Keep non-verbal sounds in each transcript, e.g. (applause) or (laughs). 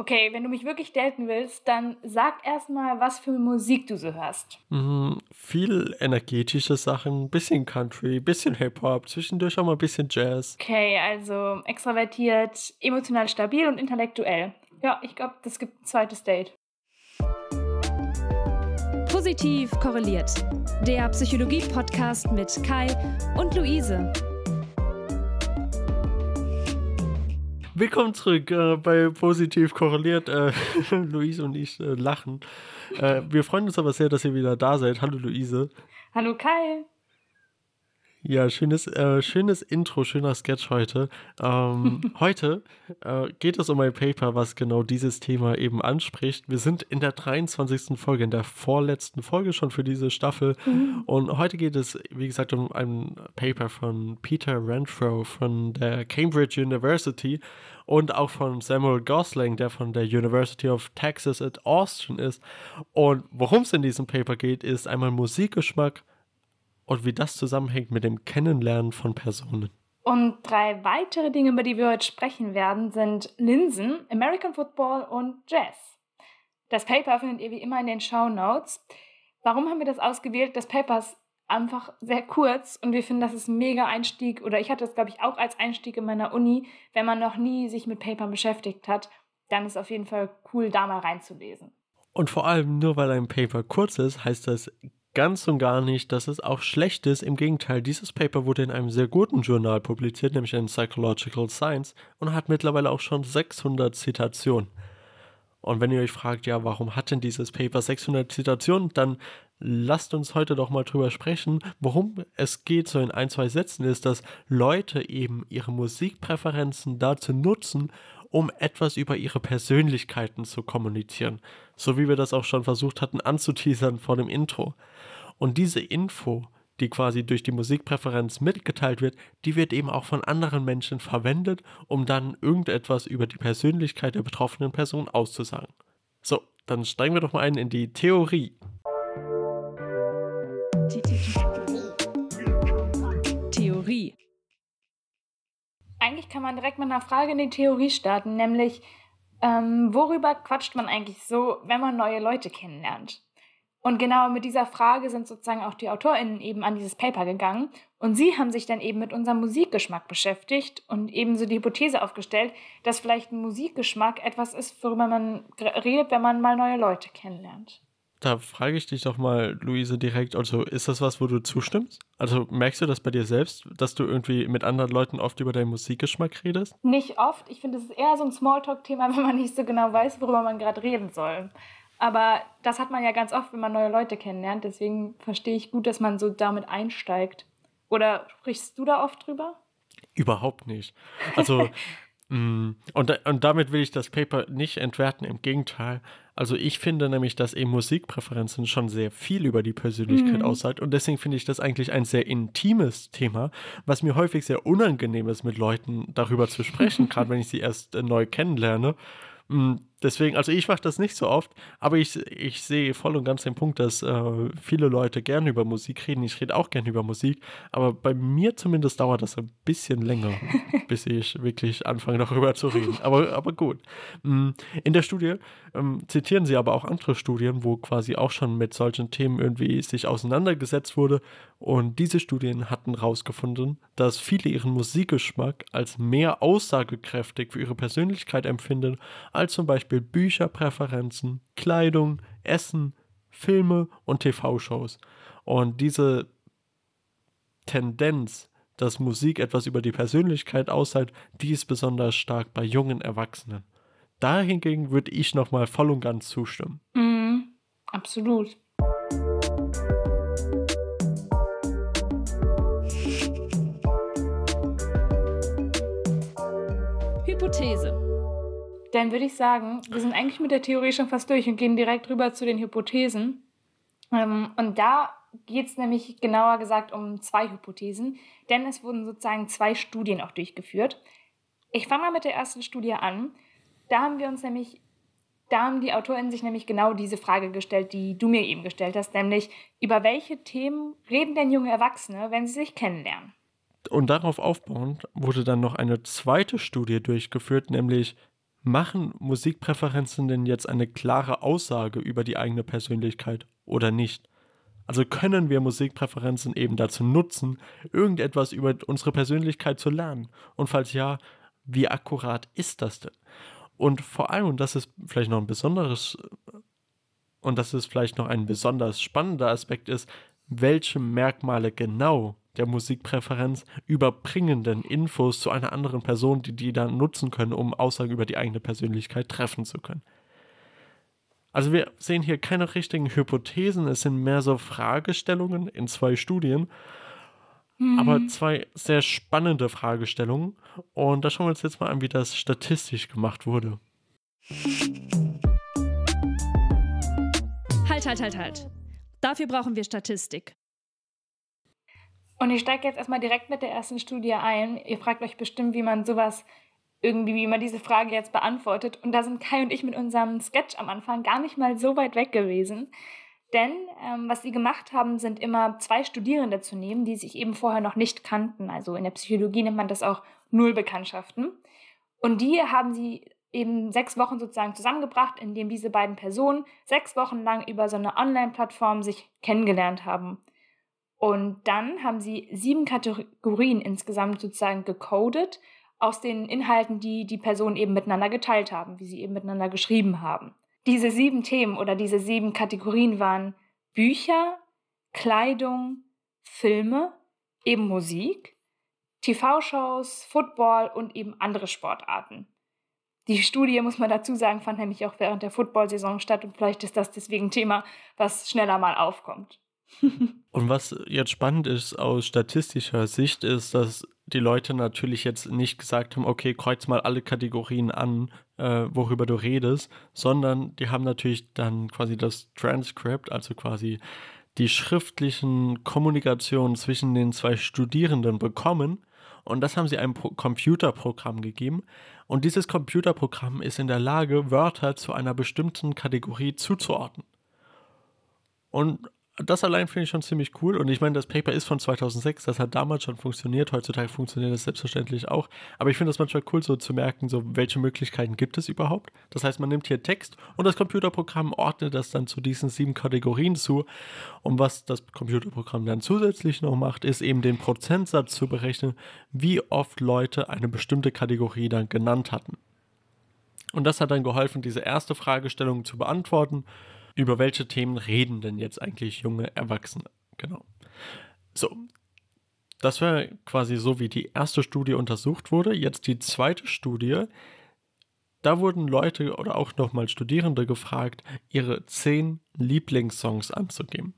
Okay, wenn du mich wirklich daten willst, dann sag erstmal, was für Musik du so hörst. Mhm, viel energetische Sachen, bisschen Country, bisschen Hip-Hop, zwischendurch auch mal ein bisschen Jazz. Okay, also extravertiert, emotional stabil und intellektuell. Ja, ich glaube, das gibt ein zweites Date. Positiv korreliert. Der Psychologie-Podcast mit Kai und Luise. Willkommen zurück äh, bei Positiv korreliert. Äh, (laughs) Luise und ich äh, lachen. Äh, wir freuen uns aber sehr, dass ihr wieder da seid. Hallo Luise. Hallo Kai. Ja, schönes, äh, schönes Intro, schöner Sketch heute. Ähm, (laughs) heute äh, geht es um ein Paper, was genau dieses Thema eben anspricht. Wir sind in der 23. Folge, in der vorletzten Folge schon für diese Staffel. Mhm. Und heute geht es, wie gesagt, um ein Paper von Peter Renfro von der Cambridge University und auch von Samuel Gosling, der von der University of Texas at Austin ist. Und worum es in diesem Paper geht, ist einmal Musikgeschmack, und wie das zusammenhängt mit dem Kennenlernen von Personen. Und drei weitere Dinge, über die wir heute sprechen werden, sind Linsen, American Football und Jazz. Das Paper findet ihr wie immer in den Show Notes. Warum haben wir das ausgewählt? Das Paper ist einfach sehr kurz und wir finden, das ist ein mega Einstieg oder ich hatte das, glaube ich, auch als Einstieg in meiner Uni. Wenn man noch nie sich mit Papern beschäftigt hat, dann ist es auf jeden Fall cool, da mal reinzulesen. Und vor allem nur weil ein Paper kurz ist, heißt das ganz und gar nicht, dass es auch schlecht ist. Im Gegenteil, dieses Paper wurde in einem sehr guten Journal publiziert, nämlich in Psychological Science, und hat mittlerweile auch schon 600 Zitationen. Und wenn ihr euch fragt, ja, warum hat denn dieses Paper 600 Zitationen, dann lasst uns heute doch mal drüber sprechen. Worum es geht, so in ein, zwei Sätzen, ist, dass Leute eben ihre Musikpräferenzen dazu nutzen, um etwas über ihre Persönlichkeiten zu kommunizieren. So wie wir das auch schon versucht hatten anzuteasern vor dem Intro. Und diese Info, die quasi durch die Musikpräferenz mitgeteilt wird, die wird eben auch von anderen Menschen verwendet, um dann irgendetwas über die Persönlichkeit der betroffenen Person auszusagen. So, dann steigen wir doch mal ein in die Theorie. Theorie eigentlich kann man direkt mit einer Frage in die Theorie starten, nämlich ähm, worüber quatscht man eigentlich so, wenn man neue Leute kennenlernt? Und genau mit dieser Frage sind sozusagen auch die AutorInnen eben an dieses Paper gegangen. Und sie haben sich dann eben mit unserem Musikgeschmack beschäftigt und ebenso die Hypothese aufgestellt, dass vielleicht ein Musikgeschmack etwas ist, worüber man redet, wenn man mal neue Leute kennenlernt. Da frage ich dich doch mal, Luise, direkt, also ist das was, wo du zustimmst? Also merkst du das bei dir selbst, dass du irgendwie mit anderen Leuten oft über deinen Musikgeschmack redest? Nicht oft. Ich finde, es ist eher so ein Smalltalk-Thema, (laughs) wenn man nicht so genau weiß, worüber man gerade reden soll. Aber das hat man ja ganz oft, wenn man neue Leute kennenlernt. Deswegen verstehe ich gut, dass man so damit einsteigt. Oder sprichst du da oft drüber? Überhaupt nicht. Also (laughs) Mm. Und, und damit will ich das Paper nicht entwerten, im Gegenteil. Also ich finde nämlich, dass eben Musikpräferenzen schon sehr viel über die Persönlichkeit mhm. aussagt und deswegen finde ich das eigentlich ein sehr intimes Thema, was mir häufig sehr unangenehm ist, mit Leuten darüber zu sprechen, (laughs) gerade wenn ich sie erst äh, neu kennenlerne. Deswegen, also ich mache das nicht so oft, aber ich, ich sehe voll und ganz den Punkt, dass äh, viele Leute gerne über Musik reden. Ich rede auch gerne über Musik, aber bei mir zumindest dauert das ein bisschen länger, (laughs) bis ich wirklich anfange, darüber zu reden. Aber, aber gut. Mm, in der Studie ähm, zitieren sie aber auch andere Studien, wo quasi auch schon mit solchen Themen irgendwie sich auseinandergesetzt wurde. Und diese Studien hatten herausgefunden, dass viele ihren Musikgeschmack als mehr aussagekräftig für ihre Persönlichkeit empfinden, als zum Beispiel Bücherpräferenzen, Kleidung, Essen, Filme und TV-Shows. Und diese Tendenz, dass Musik etwas über die Persönlichkeit aussagt, die ist besonders stark bei jungen Erwachsenen. Dahingegen würde ich nochmal voll und ganz zustimmen. Mm, absolut. Hypothese. Dann würde ich sagen, wir sind eigentlich mit der Theorie schon fast durch und gehen direkt rüber zu den Hypothesen. Ähm, und da geht es nämlich genauer gesagt um zwei Hypothesen, denn es wurden sozusagen zwei Studien auch durchgeführt. Ich fange mal mit der ersten Studie an. Da haben wir uns nämlich, da haben die AutorInnen sich nämlich genau diese Frage gestellt, die du mir eben gestellt hast, nämlich über welche Themen reden denn junge Erwachsene, wenn sie sich kennenlernen? Und darauf aufbauend wurde dann noch eine zweite Studie durchgeführt, nämlich machen Musikpräferenzen denn jetzt eine klare Aussage über die eigene Persönlichkeit oder nicht? Also können wir Musikpräferenzen eben dazu nutzen, irgendetwas über unsere Persönlichkeit zu lernen? Und falls ja, wie akkurat ist das denn? Und vor allem, und das ist vielleicht noch ein besonderes, und das ist vielleicht noch ein besonders spannender Aspekt ist, welche Merkmale genau der Musikpräferenz überbringen denn Infos zu einer anderen Person, die die dann nutzen können, um Aussagen über die eigene Persönlichkeit treffen zu können. Also wir sehen hier keine richtigen Hypothesen, es sind mehr so Fragestellungen in zwei Studien, mhm. aber zwei sehr spannende Fragestellungen. Und da schauen wir uns jetzt mal an, wie das statistisch gemacht wurde. Halt, halt, halt, halt. Dafür brauchen wir Statistik. Und ich steige jetzt erstmal direkt mit der ersten Studie ein. Ihr fragt euch bestimmt, wie man sowas irgendwie, wie man diese Frage jetzt beantwortet. Und da sind Kai und ich mit unserem Sketch am Anfang gar nicht mal so weit weg gewesen. Denn ähm, was sie gemacht haben, sind immer zwei Studierende zu nehmen, die sich eben vorher noch nicht kannten. Also in der Psychologie nennt man das auch Nullbekanntschaften. Und die haben sie eben sechs Wochen sozusagen zusammengebracht, indem diese beiden Personen sechs Wochen lang über so eine Online-Plattform sich kennengelernt haben. Und dann haben sie sieben Kategorien insgesamt sozusagen gecodet aus den Inhalten, die die Personen eben miteinander geteilt haben, wie sie eben miteinander geschrieben haben. Diese sieben Themen oder diese sieben Kategorien waren Bücher, Kleidung, Filme, eben Musik, TV-Shows, Football und eben andere Sportarten. Die Studie, muss man dazu sagen, fand nämlich auch während der Football-Saison statt und vielleicht ist das deswegen ein Thema, was schneller mal aufkommt. (laughs) Und was jetzt spannend ist aus statistischer Sicht, ist, dass die Leute natürlich jetzt nicht gesagt haben, okay, kreuz mal alle Kategorien an, äh, worüber du redest, sondern die haben natürlich dann quasi das Transcript, also quasi die schriftlichen Kommunikationen zwischen den zwei Studierenden bekommen. Und das haben sie einem Pro Computerprogramm gegeben. Und dieses Computerprogramm ist in der Lage, Wörter zu einer bestimmten Kategorie zuzuordnen. Und das allein finde ich schon ziemlich cool. Und ich meine, das Paper ist von 2006, das hat damals schon funktioniert. Heutzutage funktioniert das selbstverständlich auch. Aber ich finde das manchmal cool, so zu merken, so welche Möglichkeiten gibt es überhaupt. Das heißt, man nimmt hier Text und das Computerprogramm ordnet das dann zu diesen sieben Kategorien zu. Und was das Computerprogramm dann zusätzlich noch macht, ist eben den Prozentsatz zu berechnen, wie oft Leute eine bestimmte Kategorie dann genannt hatten. Und das hat dann geholfen, diese erste Fragestellung zu beantworten über welche Themen reden denn jetzt eigentlich junge Erwachsene? Genau. So. Das war quasi so, wie die erste Studie untersucht wurde. Jetzt die zweite Studie. Da wurden Leute oder auch nochmal Studierende gefragt, ihre zehn Lieblingssongs anzugeben.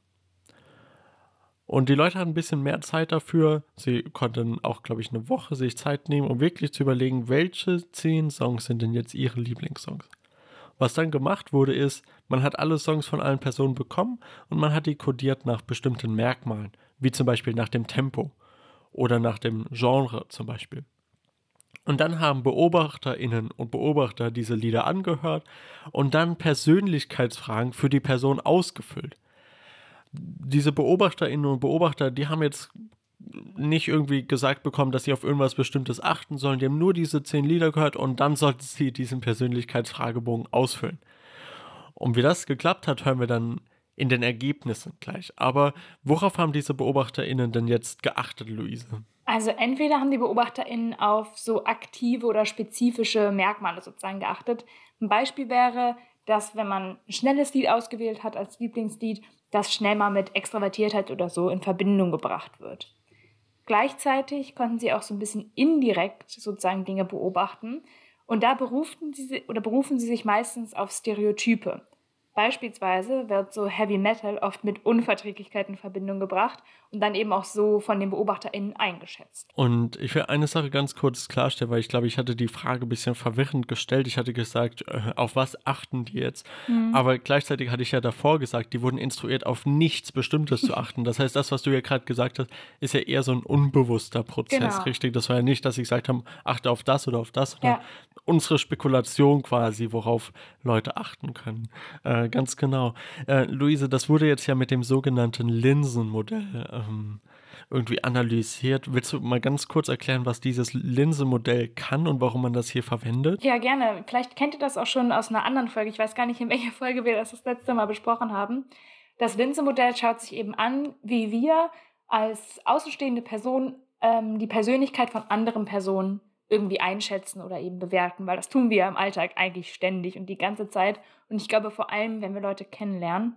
Und die Leute hatten ein bisschen mehr Zeit dafür. Sie konnten auch, glaube ich, eine Woche sich Zeit nehmen, um wirklich zu überlegen, welche zehn Songs sind denn jetzt ihre Lieblingssongs. Was dann gemacht wurde, ist, man hat alle Songs von allen Personen bekommen und man hat die kodiert nach bestimmten Merkmalen, wie zum Beispiel nach dem Tempo oder nach dem Genre zum Beispiel. Und dann haben Beobachterinnen und Beobachter diese Lieder angehört und dann Persönlichkeitsfragen für die Person ausgefüllt. Diese Beobachterinnen und Beobachter, die haben jetzt nicht irgendwie gesagt bekommen, dass sie auf irgendwas Bestimmtes achten sollen. Die haben nur diese zehn Lieder gehört und dann sollten sie diesen Persönlichkeitsfragebogen ausfüllen. Und wie das geklappt hat, hören wir dann in den Ergebnissen gleich. Aber worauf haben diese BeobachterInnen denn jetzt geachtet, Luise? Also entweder haben die BeobachterInnen auf so aktive oder spezifische Merkmale sozusagen geachtet. Ein Beispiel wäre, dass wenn man ein schnelles Lied ausgewählt hat als Lieblingslied, das schnell mal mit Extravertiertheit oder so in Verbindung gebracht wird. Gleichzeitig konnten sie auch so ein bisschen indirekt sozusagen Dinge beobachten. Und da berufen sie, oder berufen sie sich meistens auf Stereotype. Beispielsweise wird so Heavy Metal oft mit Unverträglichkeit in Verbindung gebracht und dann eben auch so von den BeobachterInnen eingeschätzt. Und ich will eine Sache ganz kurz klarstellen, weil ich glaube, ich hatte die Frage ein bisschen verwirrend gestellt. Ich hatte gesagt, äh, auf was achten die jetzt? Mhm. Aber gleichzeitig hatte ich ja davor gesagt, die wurden instruiert, auf nichts Bestimmtes zu (laughs) achten. Das heißt, das, was du ja gerade gesagt hast, ist ja eher so ein unbewusster Prozess, genau. richtig? Das war ja nicht, dass ich gesagt habe, achte auf das oder auf das, sondern ja. unsere Spekulation quasi, worauf Leute achten können. Äh, ganz genau. Äh, Luise, das wurde jetzt ja mit dem sogenannten Linsenmodell ähm, irgendwie analysiert. Willst du mal ganz kurz erklären, was dieses Linsenmodell kann und warum man das hier verwendet? Ja, gerne. Vielleicht kennt ihr das auch schon aus einer anderen Folge. Ich weiß gar nicht, in welcher Folge wir das das letzte Mal besprochen haben. Das Linsenmodell schaut sich eben an, wie wir als außenstehende Person ähm, die Persönlichkeit von anderen Personen irgendwie einschätzen oder eben bewerten, weil das tun wir im Alltag eigentlich ständig und die ganze Zeit. Und ich glaube vor allem, wenn wir Leute kennenlernen.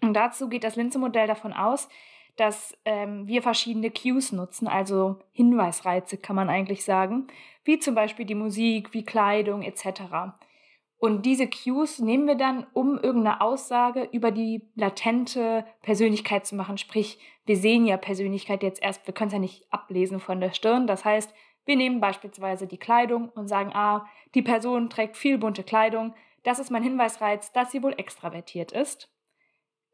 Und dazu geht das Linse-Modell davon aus, dass ähm, wir verschiedene Cues nutzen, also Hinweisreize kann man eigentlich sagen, wie zum Beispiel die Musik, wie Kleidung etc. Und diese Cues nehmen wir dann, um irgendeine Aussage über die latente Persönlichkeit zu machen. Sprich, wir sehen ja Persönlichkeit jetzt erst, wir können es ja nicht ablesen von der Stirn. Das heißt, wir nehmen beispielsweise die Kleidung und sagen, ah, die Person trägt viel bunte Kleidung. Das ist mein Hinweisreiz, dass sie wohl extravertiert ist.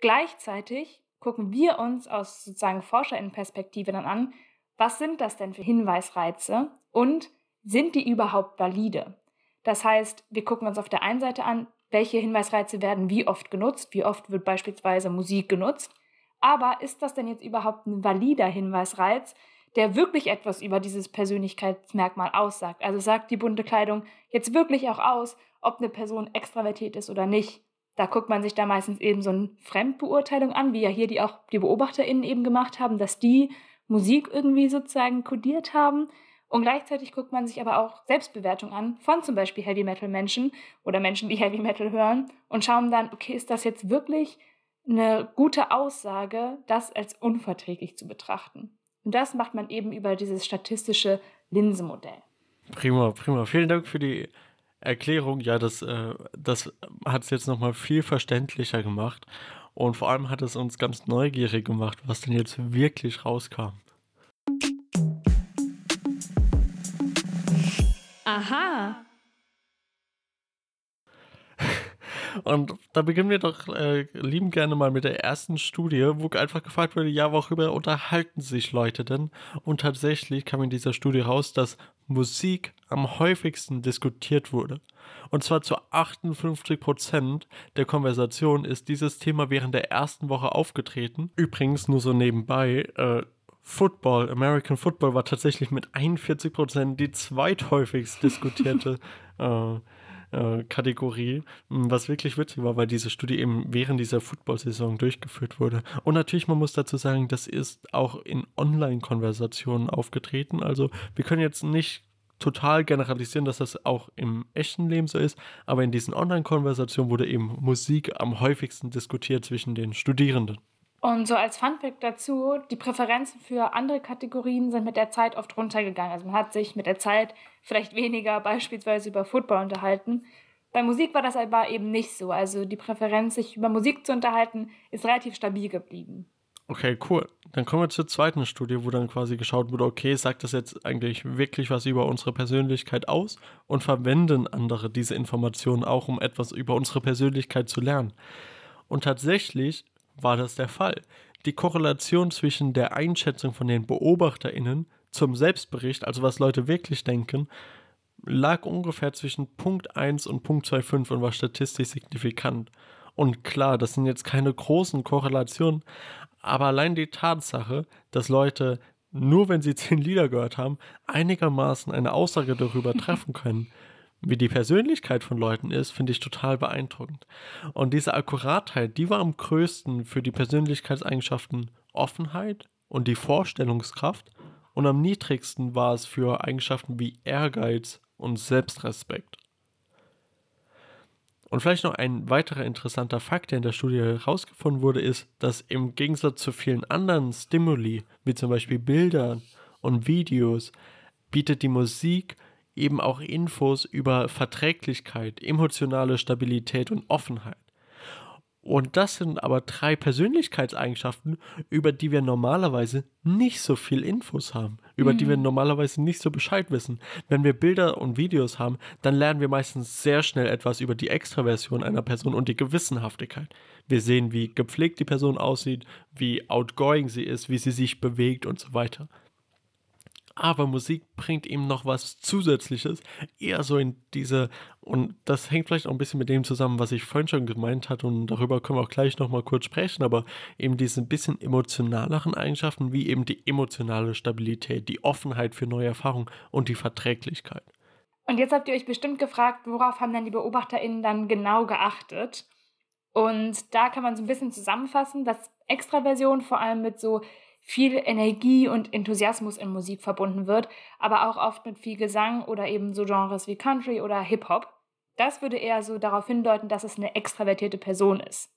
Gleichzeitig gucken wir uns aus sozusagen Forscherinnenperspektive dann an, was sind das denn für Hinweisreize und sind die überhaupt valide? Das heißt, wir gucken uns auf der einen Seite an, welche Hinweisreize werden wie oft genutzt, wie oft wird beispielsweise Musik genutzt, aber ist das denn jetzt überhaupt ein valider Hinweisreiz, der wirklich etwas über dieses Persönlichkeitsmerkmal aussagt? Also sagt die bunte Kleidung jetzt wirklich auch aus, ob eine Person extravertiert ist oder nicht? Da guckt man sich da meistens eben so eine Fremdbeurteilung an, wie ja hier die auch die BeobachterInnen eben gemacht haben, dass die Musik irgendwie sozusagen kodiert haben. Und gleichzeitig guckt man sich aber auch Selbstbewertung an von zum Beispiel Heavy Metal Menschen oder Menschen, die Heavy Metal hören und schauen dann, okay, ist das jetzt wirklich eine gute Aussage, das als unverträglich zu betrachten? Und das macht man eben über dieses statistische Linsenmodell. Prima, prima. Vielen Dank für die Erklärung, ja, das, äh, das hat es jetzt nochmal viel verständlicher gemacht. Und vor allem hat es uns ganz neugierig gemacht, was denn jetzt wirklich rauskam. Aha. Und da beginnen wir doch äh, lieben gerne mal mit der ersten Studie, wo einfach gefragt wurde, ja, worüber unterhalten sich Leute denn? Und tatsächlich kam in dieser Studie raus, dass Musik am häufigsten diskutiert wurde. Und zwar zu 58 Prozent der Konversation ist dieses Thema während der ersten Woche aufgetreten. Übrigens nur so nebenbei, äh, Football, American Football war tatsächlich mit 41 Prozent die zweithäufigst diskutierte (laughs) äh, äh, Kategorie, was wirklich witzig war, weil diese Studie eben während dieser Football-Saison durchgeführt wurde. Und natürlich, man muss dazu sagen, das ist auch in Online-Konversationen aufgetreten. Also wir können jetzt nicht total generalisieren, dass das auch im echten Leben so ist, aber in diesen Online-Konversationen wurde eben Musik am häufigsten diskutiert zwischen den Studierenden. Und so als Funfact dazu, die Präferenzen für andere Kategorien sind mit der Zeit oft runtergegangen. Also man hat sich mit der Zeit vielleicht weniger beispielsweise über Football unterhalten. Bei Musik war das aber eben nicht so. Also die Präferenz, sich über Musik zu unterhalten, ist relativ stabil geblieben. Okay, cool. Dann kommen wir zur zweiten Studie, wo dann quasi geschaut wurde, okay, sagt das jetzt eigentlich wirklich was über unsere Persönlichkeit aus und verwenden andere diese Informationen auch, um etwas über unsere Persönlichkeit zu lernen. Und tatsächlich war das der Fall. Die Korrelation zwischen der Einschätzung von den BeobachterInnen zum Selbstbericht, also was Leute wirklich denken, lag ungefähr zwischen Punkt 1 und Punkt 2,5 und war statistisch signifikant. Und klar, das sind jetzt keine großen Korrelationen, aber allein die Tatsache, dass Leute, nur wenn sie (laughs) zehn Lieder gehört haben, einigermaßen eine Aussage darüber treffen können, (laughs) wie die Persönlichkeit von Leuten ist, finde ich total beeindruckend. Und diese Akkuratheit, die war am größten für die Persönlichkeitseigenschaften Offenheit und die Vorstellungskraft und am niedrigsten war es für Eigenschaften wie Ehrgeiz und Selbstrespekt. Und vielleicht noch ein weiterer interessanter Fakt, der in der Studie herausgefunden wurde, ist, dass im Gegensatz zu vielen anderen Stimuli, wie zum Beispiel Bildern und Videos, bietet die Musik eben auch Infos über Verträglichkeit, emotionale Stabilität und Offenheit. Und das sind aber drei Persönlichkeitseigenschaften, über die wir normalerweise nicht so viel Infos haben, über mhm. die wir mhm. normalerweise nicht so Bescheid wissen. Wenn wir Bilder und Videos haben, dann lernen wir meistens sehr schnell etwas über die Extraversion einer Person und die Gewissenhaftigkeit. Wir sehen, wie gepflegt die Person aussieht, wie outgoing sie ist, wie sie sich bewegt und so weiter. Aber Musik bringt ihm noch was Zusätzliches, eher so in diese, und das hängt vielleicht auch ein bisschen mit dem zusammen, was ich vorhin schon gemeint hatte, und darüber können wir auch gleich nochmal kurz sprechen, aber eben diese ein bisschen emotionaleren Eigenschaften, wie eben die emotionale Stabilität, die Offenheit für neue Erfahrungen und die Verträglichkeit. Und jetzt habt ihr euch bestimmt gefragt, worauf haben denn die BeobachterInnen dann genau geachtet? Und da kann man so ein bisschen zusammenfassen, dass Extraversion vor allem mit so viel Energie und Enthusiasmus in Musik verbunden wird, aber auch oft mit viel Gesang oder eben so Genres wie Country oder Hip-Hop. Das würde eher so darauf hindeuten, dass es eine extravertierte Person ist.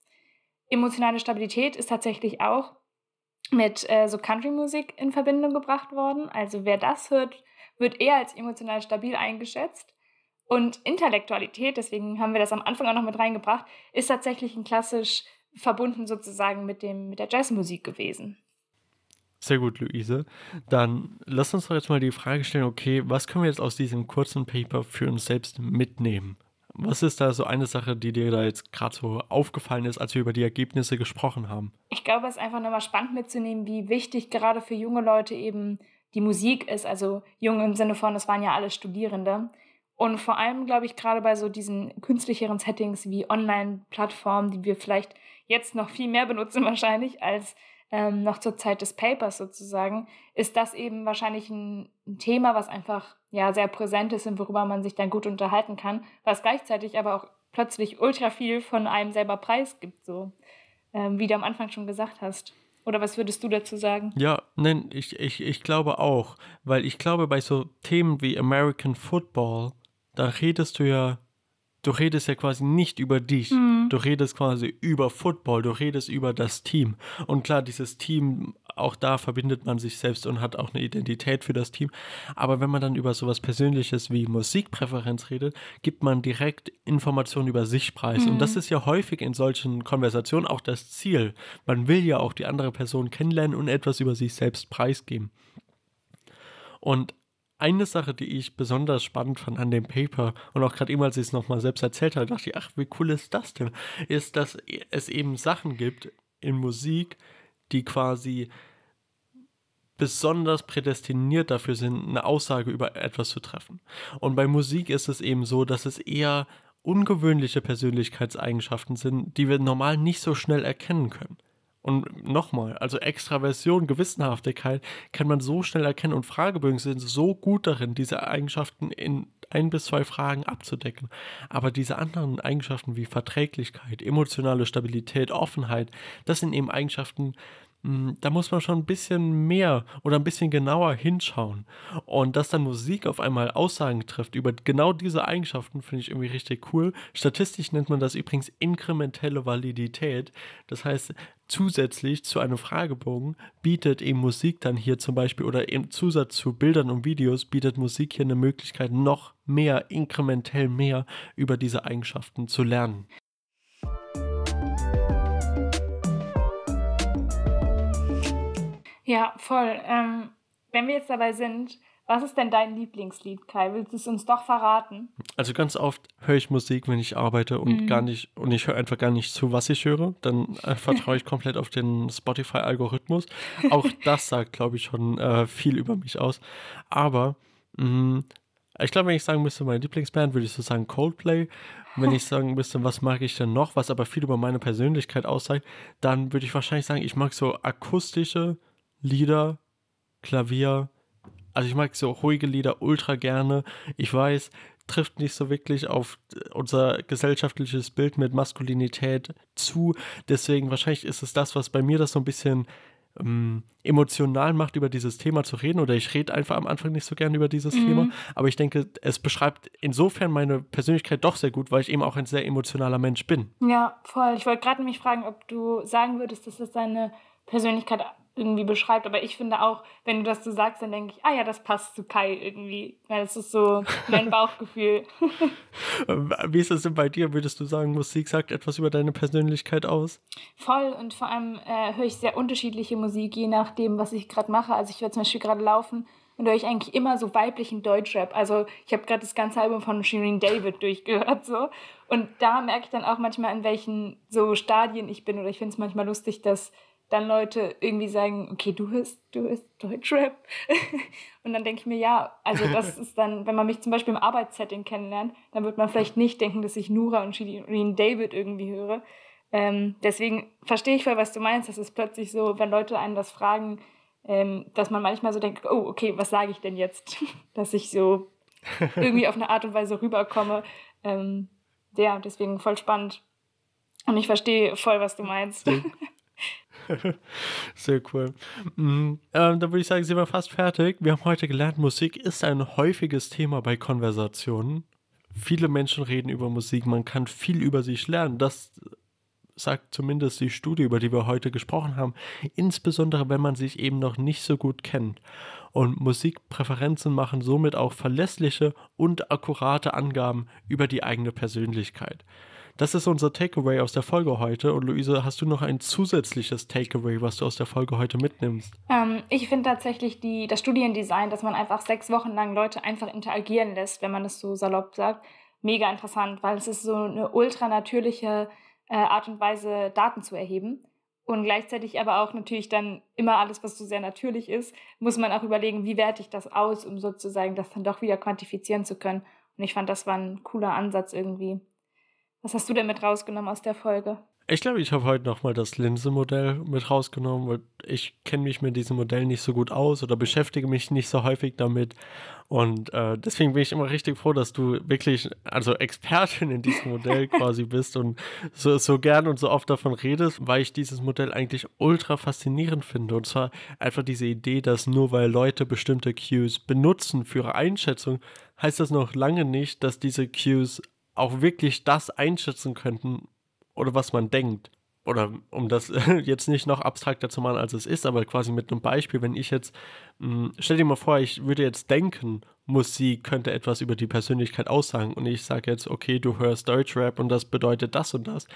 Emotionale Stabilität ist tatsächlich auch mit äh, so Country-Musik in Verbindung gebracht worden. Also wer das hört, wird eher als emotional stabil eingeschätzt. Und Intellektualität, deswegen haben wir das am Anfang auch noch mit reingebracht, ist tatsächlich ein klassisch verbunden sozusagen mit, dem, mit der Jazzmusik gewesen. Sehr gut, Luise. Dann lass uns doch jetzt mal die Frage stellen, okay, was können wir jetzt aus diesem kurzen Paper für uns selbst mitnehmen? Was ist da so eine Sache, die dir da jetzt gerade so aufgefallen ist, als wir über die Ergebnisse gesprochen haben? Ich glaube, es ist einfach nochmal spannend mitzunehmen, wie wichtig gerade für junge Leute eben die Musik ist. Also jung im Sinne von, es waren ja alle Studierende. Und vor allem, glaube ich, gerade bei so diesen künstlicheren Settings wie Online-Plattformen, die wir vielleicht jetzt noch viel mehr benutzen (laughs) wahrscheinlich als ähm, noch zur Zeit des Papers sozusagen, ist das eben wahrscheinlich ein, ein, Thema, was einfach ja sehr präsent ist und worüber man sich dann gut unterhalten kann, was gleichzeitig aber auch plötzlich ultra viel von einem selber preisgibt, so ähm, wie du am Anfang schon gesagt hast. Oder was würdest du dazu sagen? Ja, nein, ich, ich, ich glaube auch, weil ich glaube, bei so Themen wie American Football, da redest du ja du redest ja quasi nicht über dich. Mhm. Du redest quasi über Football, du redest über das Team. Und klar, dieses Team, auch da verbindet man sich selbst und hat auch eine Identität für das Team. Aber wenn man dann über sowas Persönliches wie Musikpräferenz redet, gibt man direkt Informationen über sich preis. Mhm. Und das ist ja häufig in solchen Konversationen auch das Ziel. Man will ja auch die andere Person kennenlernen und etwas über sich selbst preisgeben. Und eine Sache, die ich besonders spannend fand an dem Paper und auch gerade eben, als ich es nochmal selbst erzählt habe, dachte ich, ach, wie cool ist das denn? Ist, dass es eben Sachen gibt in Musik, die quasi besonders prädestiniert dafür sind, eine Aussage über etwas zu treffen. Und bei Musik ist es eben so, dass es eher ungewöhnliche Persönlichkeitseigenschaften sind, die wir normal nicht so schnell erkennen können. Und nochmal, also Extraversion, Gewissenhaftigkeit kann man so schnell erkennen und Fragebögen sind so gut darin, diese Eigenschaften in ein bis zwei Fragen abzudecken. Aber diese anderen Eigenschaften wie Verträglichkeit, emotionale Stabilität, Offenheit, das sind eben Eigenschaften, hm, da muss man schon ein bisschen mehr oder ein bisschen genauer hinschauen. Und dass dann Musik auf einmal Aussagen trifft über genau diese Eigenschaften, finde ich irgendwie richtig cool. Statistisch nennt man das übrigens inkrementelle Validität. Das heißt, zusätzlich zu einem Fragebogen bietet eben Musik dann hier zum Beispiel oder im Zusatz zu Bildern und Videos bietet Musik hier eine Möglichkeit, noch mehr, inkrementell mehr über diese Eigenschaften zu lernen. Ja, voll. Ähm, wenn wir jetzt dabei sind, was ist denn dein Lieblingslied, Kai? Willst du es uns doch verraten? Also ganz oft höre ich Musik, wenn ich arbeite und mhm. gar nicht und ich höre einfach gar nicht zu, was ich höre. Dann (laughs) äh, vertraue ich komplett auf den Spotify-Algorithmus. Auch (laughs) das sagt, glaube ich, schon äh, viel über mich aus. Aber mh, ich glaube, wenn ich sagen müsste, meine Lieblingsband, würde ich so sagen Coldplay. Wenn ich sagen müsste, was mag ich denn noch, was aber viel über meine Persönlichkeit aussagt, dann würde ich wahrscheinlich sagen, ich mag so akustische Lieder, Klavier. Also ich mag so ruhige Lieder ultra gerne. Ich weiß, trifft nicht so wirklich auf unser gesellschaftliches Bild mit Maskulinität zu. Deswegen wahrscheinlich ist es das, was bei mir das so ein bisschen ähm, emotional macht, über dieses Thema zu reden. Oder ich rede einfach am Anfang nicht so gerne über dieses mhm. Thema. Aber ich denke, es beschreibt insofern meine Persönlichkeit doch sehr gut, weil ich eben auch ein sehr emotionaler Mensch bin. Ja, voll. Ich wollte gerade mich fragen, ob du sagen würdest, dass das deine Persönlichkeit irgendwie beschreibt. Aber ich finde auch, wenn du das so sagst, dann denke ich, ah ja, das passt zu Kai irgendwie. Weil das ist so mein (laughs) Bauchgefühl. Wie ist es denn bei dir? Würdest du sagen, Musik sagt etwas über deine Persönlichkeit aus? Voll und vor allem äh, höre ich sehr unterschiedliche Musik, je nachdem, was ich gerade mache. Also ich werde zum Beispiel gerade laufen und höre ich eigentlich immer so weiblichen Deutschrap. Also ich habe gerade das ganze Album von Shirin David durchgehört so. Und da merke ich dann auch manchmal, in welchen so Stadien ich bin. Oder ich finde es manchmal lustig, dass dann Leute irgendwie sagen, okay, du hörst, du hörst Deutschrap. (laughs) und dann denke ich mir, ja, also das (laughs) ist dann, wenn man mich zum Beispiel im Arbeitssetting kennenlernt, dann wird man vielleicht nicht denken, dass ich Nura und Shirin David irgendwie höre. Ähm, deswegen verstehe ich voll, was du meinst. Das ist plötzlich so, wenn Leute einen das fragen, ähm, dass man manchmal so denkt, oh, okay, was sage ich denn jetzt? (laughs) dass ich so irgendwie auf eine Art und Weise rüberkomme. Ähm, ja, deswegen voll spannend. Und ich verstehe voll, was du meinst. (laughs) Sehr cool. Mhm. Ähm, dann würde ich sagen, sind wir fast fertig. Wir haben heute gelernt, Musik ist ein häufiges Thema bei Konversationen. Viele Menschen reden über Musik, man kann viel über sich lernen. Das sagt zumindest die Studie, über die wir heute gesprochen haben, insbesondere wenn man sich eben noch nicht so gut kennt. Und Musikpräferenzen machen somit auch verlässliche und akkurate Angaben über die eigene Persönlichkeit. Das ist unser Takeaway aus der Folge heute. Und Luise, hast du noch ein zusätzliches Takeaway, was du aus der Folge heute mitnimmst? Ähm, ich finde tatsächlich die, das Studiendesign, dass man einfach sechs Wochen lang Leute einfach interagieren lässt, wenn man das so salopp sagt, mega interessant, weil es ist so eine ultra natürliche äh, Art und Weise, Daten zu erheben. Und gleichzeitig aber auch natürlich dann immer alles, was so sehr natürlich ist, muss man auch überlegen, wie werte ich das aus, um sozusagen das dann doch wieder quantifizieren zu können. Und ich fand, das war ein cooler Ansatz irgendwie. Was hast du denn mit rausgenommen aus der Folge? Ich glaube, ich habe heute nochmal das Linse-Modell mit rausgenommen, weil ich kenne mich mit diesem Modell nicht so gut aus oder beschäftige mich nicht so häufig damit. Und äh, deswegen bin ich immer richtig froh, dass du wirklich, also Expertin in diesem Modell (laughs) quasi bist und so, so gern und so oft davon redest, weil ich dieses Modell eigentlich ultra faszinierend finde. Und zwar einfach diese Idee, dass nur weil Leute bestimmte Cues benutzen für ihre Einschätzung, heißt das noch lange nicht, dass diese Cues auch wirklich das einschätzen könnten oder was man denkt. Oder um das (laughs) jetzt nicht noch abstrakter zu machen, als es ist, aber quasi mit einem Beispiel, wenn ich jetzt, hm, stell dir mal vor, ich würde jetzt denken, Musik könnte etwas über die Persönlichkeit aussagen und ich sage jetzt, okay, du hörst Deutschrap und das bedeutet das und das.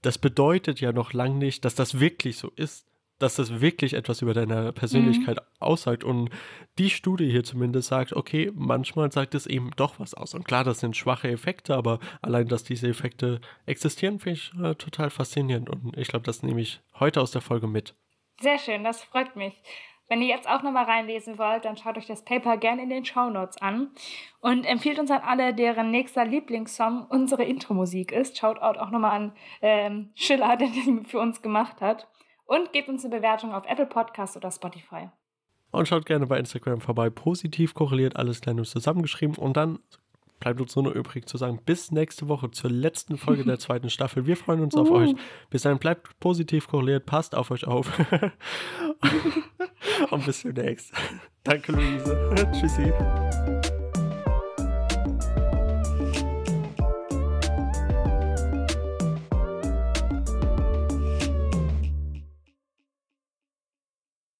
Das bedeutet ja noch lange nicht, dass das wirklich so ist dass das wirklich etwas über deine Persönlichkeit mhm. aussagt. Und die Studie hier zumindest sagt, okay, manchmal sagt es eben doch was aus. Und klar, das sind schwache Effekte, aber allein, dass diese Effekte existieren, finde ich äh, total faszinierend. Und ich glaube, das nehme ich heute aus der Folge mit. Sehr schön, das freut mich. Wenn ihr jetzt auch nochmal reinlesen wollt, dann schaut euch das Paper gerne in den Show Notes an und empfiehlt uns an alle, deren nächster Lieblingssong unsere Intro-Musik ist. Schaut auch nochmal an ähm, Schiller, (laughs) der den für uns gemacht hat und gebt uns eine Bewertung auf Apple Podcasts oder Spotify. Und schaut gerne bei Instagram vorbei. Positiv korreliert, alles klein und zusammengeschrieben. Und dann bleibt uns nur noch übrig zu sagen, bis nächste Woche zur letzten Folge der (laughs) zweiten Staffel. Wir freuen uns auf uh. euch. Bis dahin bleibt positiv korreliert, passt auf euch auf. (laughs) (laughs) und bis demnächst. Danke, Luise. Tschüssi.